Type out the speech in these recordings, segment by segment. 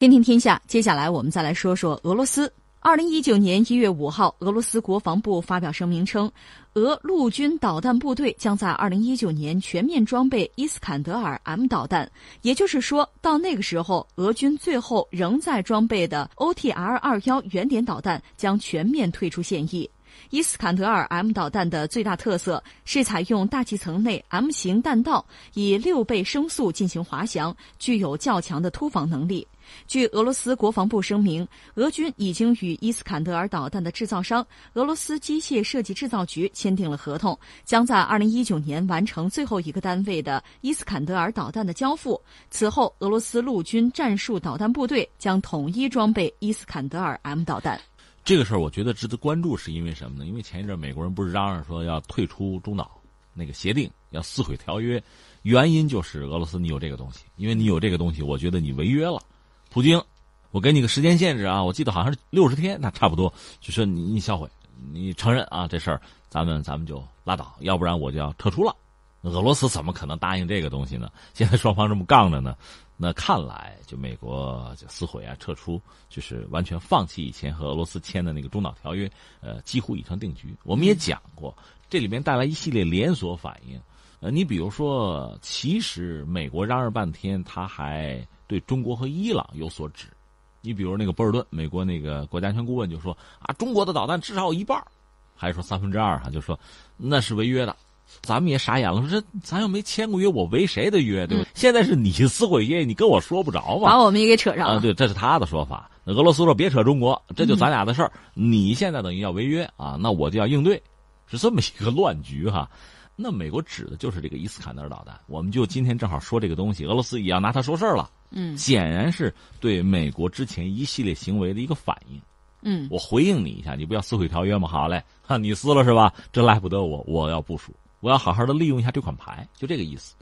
天天天下，接下来我们再来说说俄罗斯。二零一九年一月五号，俄罗斯国防部发表声明称，俄陆军导弹部队将在二零一九年全面装备伊斯坎德尔 M 导弹，也就是说到那个时候，俄军最后仍在装备的 OTR 二幺原点导弹将全面退出现役。伊斯坎德尔 M 导弹的最大特色是采用大气层内 M 型弹道，以六倍声速进行滑翔，具有较强的突防能力。据俄罗斯国防部声明，俄军已经与伊斯坎德尔导弹的制造商俄罗斯机械设计制造局签订了合同，将在二零一九年完成最后一个单位的伊斯坎德尔导弹的交付。此后，俄罗斯陆军战术导弹部队将统一装备伊斯坎德尔 M 导弹。这个事儿我觉得值得关注，是因为什么呢？因为前一阵美国人不是嚷嚷说要退出中导那个协定，要撕毁条约，原因就是俄罗斯你有这个东西，因为你有这个东西，我觉得你违约了。普京，我给你个时间限制啊，我记得好像是六十天，那差不多就说你你销毁，你承认啊这事儿，咱们咱们就拉倒，要不然我就要撤出了。俄罗斯怎么可能答应这个东西呢？现在双方这么杠着呢。那看来，就美国就撕毁啊、撤出，就是完全放弃以前和俄罗斯签的那个中导条约，呃，几乎已成定局。我们也讲过，这里面带来一系列连锁反应。呃，你比如说，其实美国嚷嚷半天，他还对中国和伊朗有所指。你比如那个博尔顿，美国那个国家安全顾问就说啊，中国的导弹至少有一半，还是说三分之二，哈，就说那是违约的。咱们也傻眼了，说这咱又没签过约，我违谁的约，对吧？现在是你撕毁约，你跟我说不着吧？把我们也给扯上了。对，这是他的说法。那俄罗斯说别扯中国，这就咱俩的事儿。你现在等于要违约啊，那我就要应对，是这么一个乱局哈。那美国指的就是这个伊斯坎德尔导弹，我们就今天正好说这个东西，俄罗斯也要拿它说事儿了。嗯，显然是对美国之前一系列行为的一个反应。嗯，我回应你一下，你不要撕毁条约吗？好嘞，哈，你撕了是吧？这赖不得我，我要部署。我要好好的利用一下这款牌，就这个意思。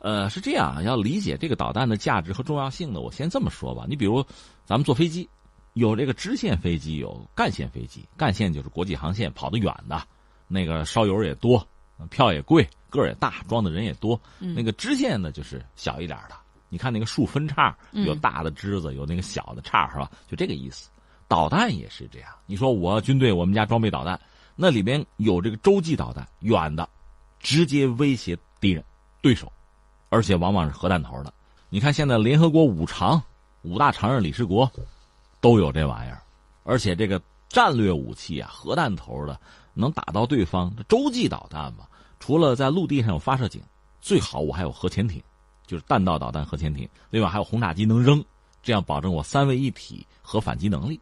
呃，是这样，要理解这个导弹的价值和重要性呢。我先这么说吧。你比如，咱们坐飞机，有这个支线飞机，有干线飞机。干线就是国际航线，跑得远的，那个烧油也多，票也贵，个儿也大，装的人也多。那个支线呢，就是小一点的。你看那个树分叉，有大的枝子，有那个小的叉，是吧？就这个意思。导弹也是这样。你说我军队，我们家装备导弹，那里边有这个洲际导弹，远的。直接威胁敌人、对手，而且往往是核弹头的。你看，现在联合国五常、五大常任理事国都有这玩意儿，而且这个战略武器啊，核弹头的能打到对方。洲际导弹嘛，除了在陆地上有发射井，最好我还有核潜艇，就是弹道导弹核潜艇。另外还有轰炸机能扔，这样保证我三位一体核反击能力。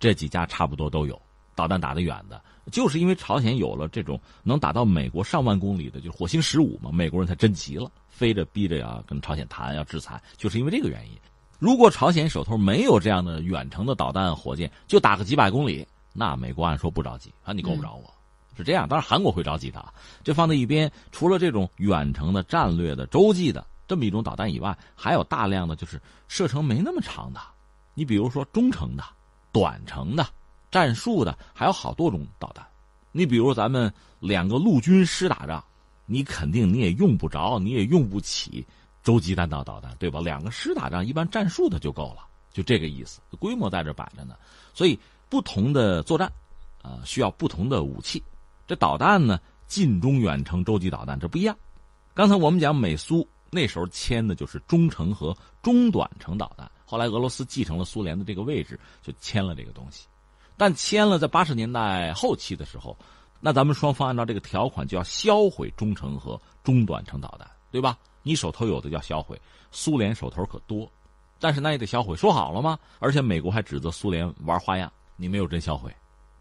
这几家差不多都有。导弹打得远的，就是因为朝鲜有了这种能打到美国上万公里的，就是火星十五嘛，美国人才真急了，飞着逼着要跟朝鲜谈，要制裁，就是因为这个原因。如果朝鲜手头没有这样的远程的导弹火箭，就打个几百公里，那美国按说不着急啊，你够不着我，是这样。当然韩国会着急的啊，这放在一边。除了这种远程的战略的洲际的这么一种导弹以外，还有大量的就是射程没那么长的，你比如说中程的、短程的。战术的还有好多种导弹，你比如咱们两个陆军师打仗，你肯定你也用不着，你也用不起洲际弹道导弹，对吧？两个师打仗，一般战术的就够了，就这个意思。规模在这摆着呢，所以不同的作战，啊，需要不同的武器。这导弹呢，近中远程洲际导弹这不一样。刚才我们讲美苏那时候签的就是中程和中短程导弹，后来俄罗斯继承了苏联的这个位置，就签了这个东西。但签了，在八十年代后期的时候，那咱们双方按照这个条款就要销毁中程和中短程导弹，对吧？你手头有的叫销毁，苏联手头可多，但是那也得销毁。说好了吗？而且美国还指责苏联玩花样，你没有真销毁，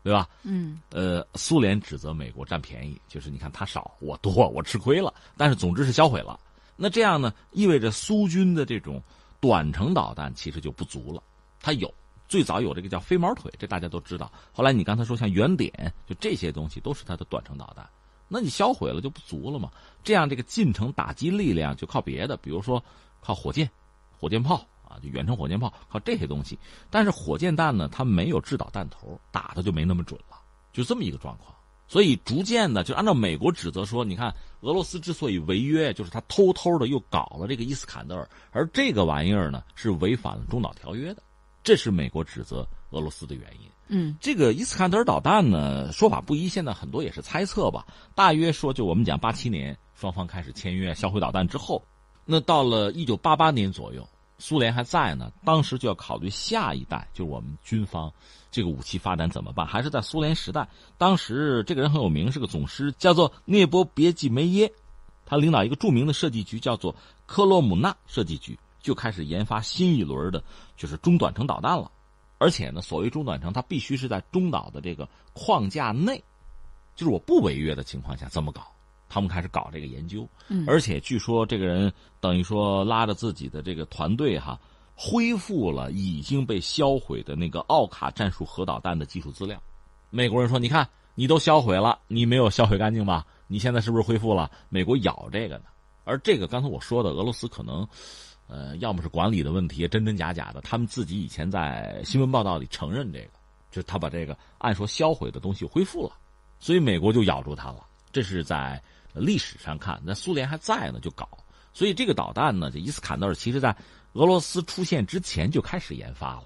对吧？嗯。呃，苏联指责美国占便宜，就是你看他少我多，我吃亏了。但是总之是销毁了。那这样呢，意味着苏军的这种短程导弹其实就不足了，他有。最早有这个叫飞毛腿，这大家都知道。后来你刚才说像圆点，就这些东西都是它的短程导弹，那你销毁了就不足了嘛？这样这个近程打击力量就靠别的，比如说靠火箭、火箭炮啊，就远程火箭炮靠这些东西。但是火箭弹呢，它没有制导弹头，打的就没那么准了，就这么一个状况。所以逐渐的就按照美国指责说，你看俄罗斯之所以违约，就是他偷偷的又搞了这个伊斯坎德尔，而这个玩意儿呢是违反了中导条约的，这是美国指责俄罗斯的原因。嗯，这个伊斯坎德尔导弹呢说法不一，现在很多也是猜测吧。大约说，就我们讲八七年双方开始签约销毁导弹之后，那到了一九八八年左右。苏联还在呢，当时就要考虑下一代，就是我们军方这个武器发展怎么办？还是在苏联时代，当时这个人很有名，是个总师，叫做涅波别季梅耶，他领导一个著名的设计局，叫做科洛姆纳设计局，就开始研发新一轮的，就是中短程导弹了。而且呢，所谓中短程，它必须是在中导的这个框架内，就是我不违约的情况下这么搞。他们开始搞这个研究，而且据说这个人等于说拉着自己的这个团队哈，恢复了已经被销毁的那个奥卡战术核导弹的技术资料。美国人说：“你看，你都销毁了，你没有销毁干净吧？你现在是不是恢复了？”美国咬这个呢。而这个刚才我说的，俄罗斯可能，呃，要么是管理的问题，真真假假的。他们自己以前在新闻报道里承认这个，就是他把这个按说销毁的东西恢复了，所以美国就咬住他了。这是在。历史上看，那苏联还在呢，就搞。所以这个导弹呢，这伊斯坎德尔，其实在俄罗斯出现之前就开始研发了。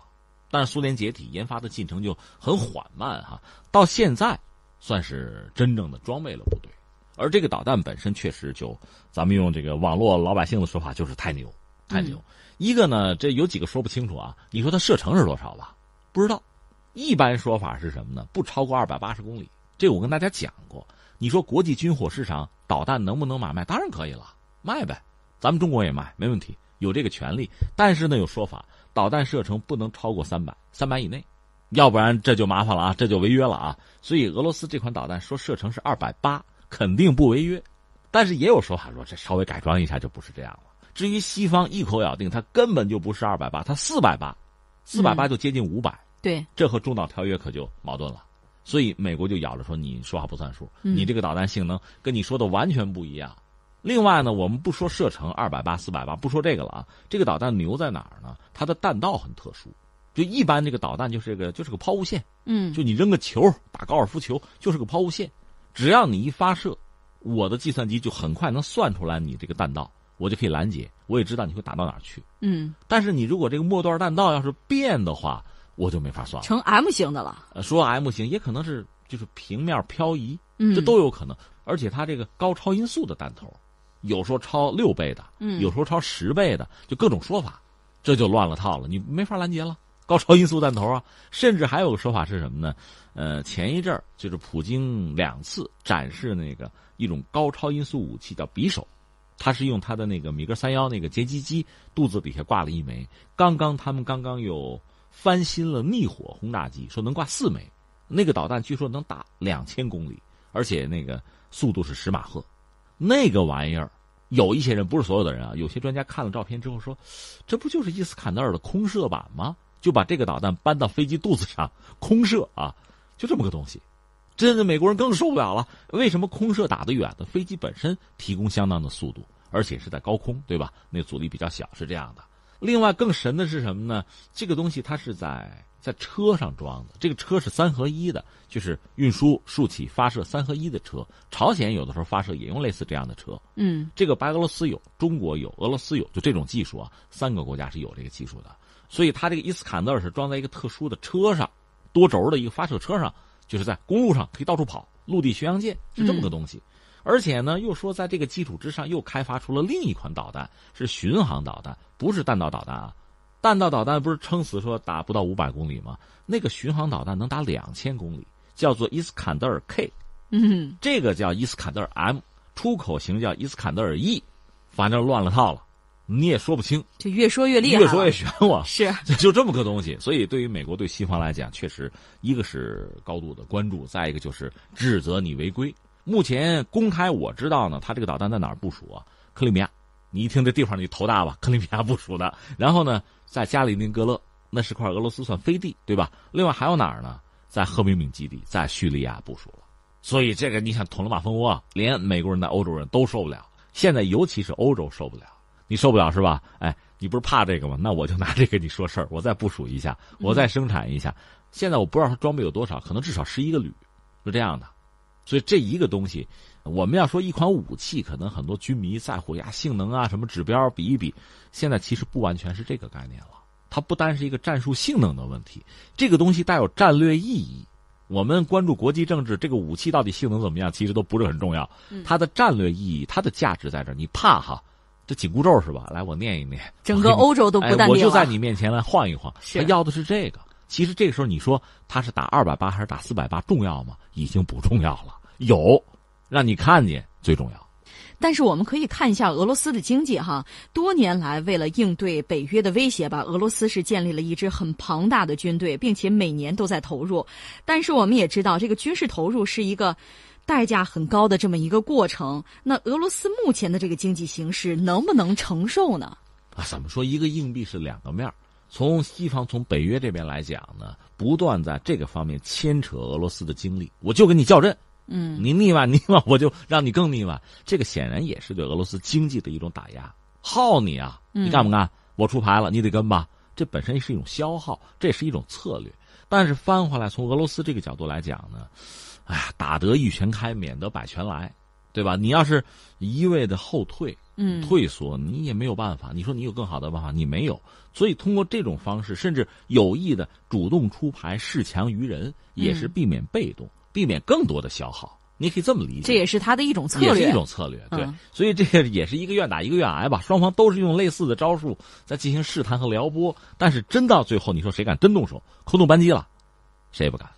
但是苏联解体，研发的进程就很缓慢哈。到现在，算是真正的装备了部队。而这个导弹本身确实就，咱们用这个网络老百姓的说法，就是太牛，太牛。一个呢，这有几个说不清楚啊。你说它射程是多少吧？不知道。一般说法是什么呢？不超过二百八十公里。这我跟大家讲过。你说国际军火市场导弹能不能买卖？当然可以了，卖呗，咱们中国也卖，没问题，有这个权利。但是呢，有说法，导弹射程不能超过三百，三百以内，要不然这就麻烦了啊，这就违约了啊。所以俄罗斯这款导弹说射程是二百八，肯定不违约。但是也有说法说这稍微改装一下就不是这样了。至于西方一口咬定它根本就不是二百八，它四百八，四百八就接近五百，对，这和中导条约可就矛盾了。所以美国就咬着说：“你说话不算数，你这个导弹性能跟你说的完全不一样。”另外呢，我们不说射程二百八、四百八，不说这个了啊。这个导弹牛在哪儿呢？它的弹道很特殊，就一般这个导弹就是个就是个抛物线，嗯，就你扔个球打高尔夫球就是个抛物线，只要你一发射，我的计算机就很快能算出来你这个弹道，我就可以拦截，我也知道你会打到哪儿去。嗯，但是你如果这个末段弹道要是变的话。我就没法算了，成 M 型的了。说 M 型也可能是就是平面漂移，这都有可能。而且它这个高超音速的弹头，有说超六倍的，有说超十倍的，就各种说法，这就乱了套了，你没法拦截了。高超音速弹头啊，甚至还有个说法是什么呢？呃，前一阵儿就是普京两次展示那个一种高超音速武器，叫匕首，他是用他的那个米格三幺那个截击机肚子底下挂了一枚。刚刚他们刚刚有。翻新了逆火轰炸机，说能挂四枚，那个导弹据说能打两千公里，而且那个速度是十马赫。那个玩意儿，有一些人不是所有的人啊，有些专家看了照片之后说，这不就是伊斯坎德尔的空射版吗？就把这个导弹搬到飞机肚子上空射啊，就这么个东西。真的美国人更受不了了，为什么空射打得远的飞机本身提供相当的速度，而且是在高空，对吧？那阻力比较小，是这样的。另外更神的是什么呢？这个东西它是在在车上装的，这个车是三合一的，就是运输、竖起、发射三合一的车。朝鲜有的时候发射也用类似这样的车。嗯，这个白俄罗斯有，中国有，俄罗斯有，就这种技术啊，三个国家是有这个技术的。所以它这个伊斯坎德尔是装在一个特殊的车上，多轴的一个发射车上，就是在公路上可以到处跑，陆地巡洋舰是这么个东西。而且呢，又说在这个基础之上，又开发出了另一款导弹，是巡航导弹，不是弹道导弹啊。弹道导弹不是撑死说打不到五百公里吗？那个巡航导弹能打两千公里，叫做伊斯坎德尔 K，嗯，这个叫伊斯坎德尔 M，出口型叫伊斯坎德尔 E，反正乱了套了，你也说不清。就越说越厉害，越说越玄乎。是，就这么个东西。所以对于美国对西方来讲，确实一个是高度的关注，再一个就是指责你违规。目前公开我知道呢，他这个导弹在哪儿部署啊？克里米亚，你一听这地方你头大吧？克里米亚部署的。然后呢，在加里宁格勒，那是块俄罗斯算飞地，对吧？另外还有哪儿呢？在赫敏敏基地，在叙利亚部署了。所以这个你想捅了马蜂窝，连美国人、的欧洲人都受不了。现在尤其是欧洲受不了，你受不了是吧？哎，你不是怕这个吗？那我就拿这个你说事儿，我再部署一下，我再生产一下。现在我不知道它装备有多少，可能至少十一个旅，是这样的。所以这一个东西，我们要说一款武器，可能很多军迷在乎呀性能啊什么指标比一比，现在其实不完全是这个概念了。它不单是一个战术性能的问题，这个东西带有战略意义。我们关注国际政治，这个武器到底性能怎么样，其实都不是很重要。它的战略意义，它的价值在这儿。你怕哈？这紧箍咒是吧？来，我念一念。整个欧洲都不淡定我就在你面前来晃一晃。他要的是这个。其实这个时候，你说他是打二百八还是打四百八，重要吗？已经不重要了。有，让你看见最重要。但是我们可以看一下俄罗斯的经济哈，多年来为了应对北约的威胁吧，俄罗斯是建立了一支很庞大的军队，并且每年都在投入。但是我们也知道，这个军事投入是一个代价很高的这么一个过程。那俄罗斯目前的这个经济形势能不能承受呢？啊，怎么说？一个硬币是两个面从西方、从北约这边来讲呢，不断在这个方面牵扯俄罗斯的精力，我就跟你较真。嗯，你腻歪腻歪，我就让你更腻歪。这个显然也是对俄罗斯经济的一种打压，耗你啊！你干不干？我出牌了，你得跟吧。这本身是一种消耗，这也是一种策略。但是翻回来，从俄罗斯这个角度来讲呢，哎呀，打得一拳开，免得百拳来，对吧？你要是一味的后退，嗯，退缩，你也没有办法。你说你有更好的办法，你没有。所以通过这种方式，甚至有意的主动出牌，恃强于人，也是避免被动。避免更多的消耗，你可以这么理解，这也是他的一种策略，也是一种策略。对，所以这个也是一个愿打一个愿挨吧。双方都是用类似的招数在进行试探和撩拨，但是真到最后，你说谁敢真动手，扣动扳机了，谁也不敢。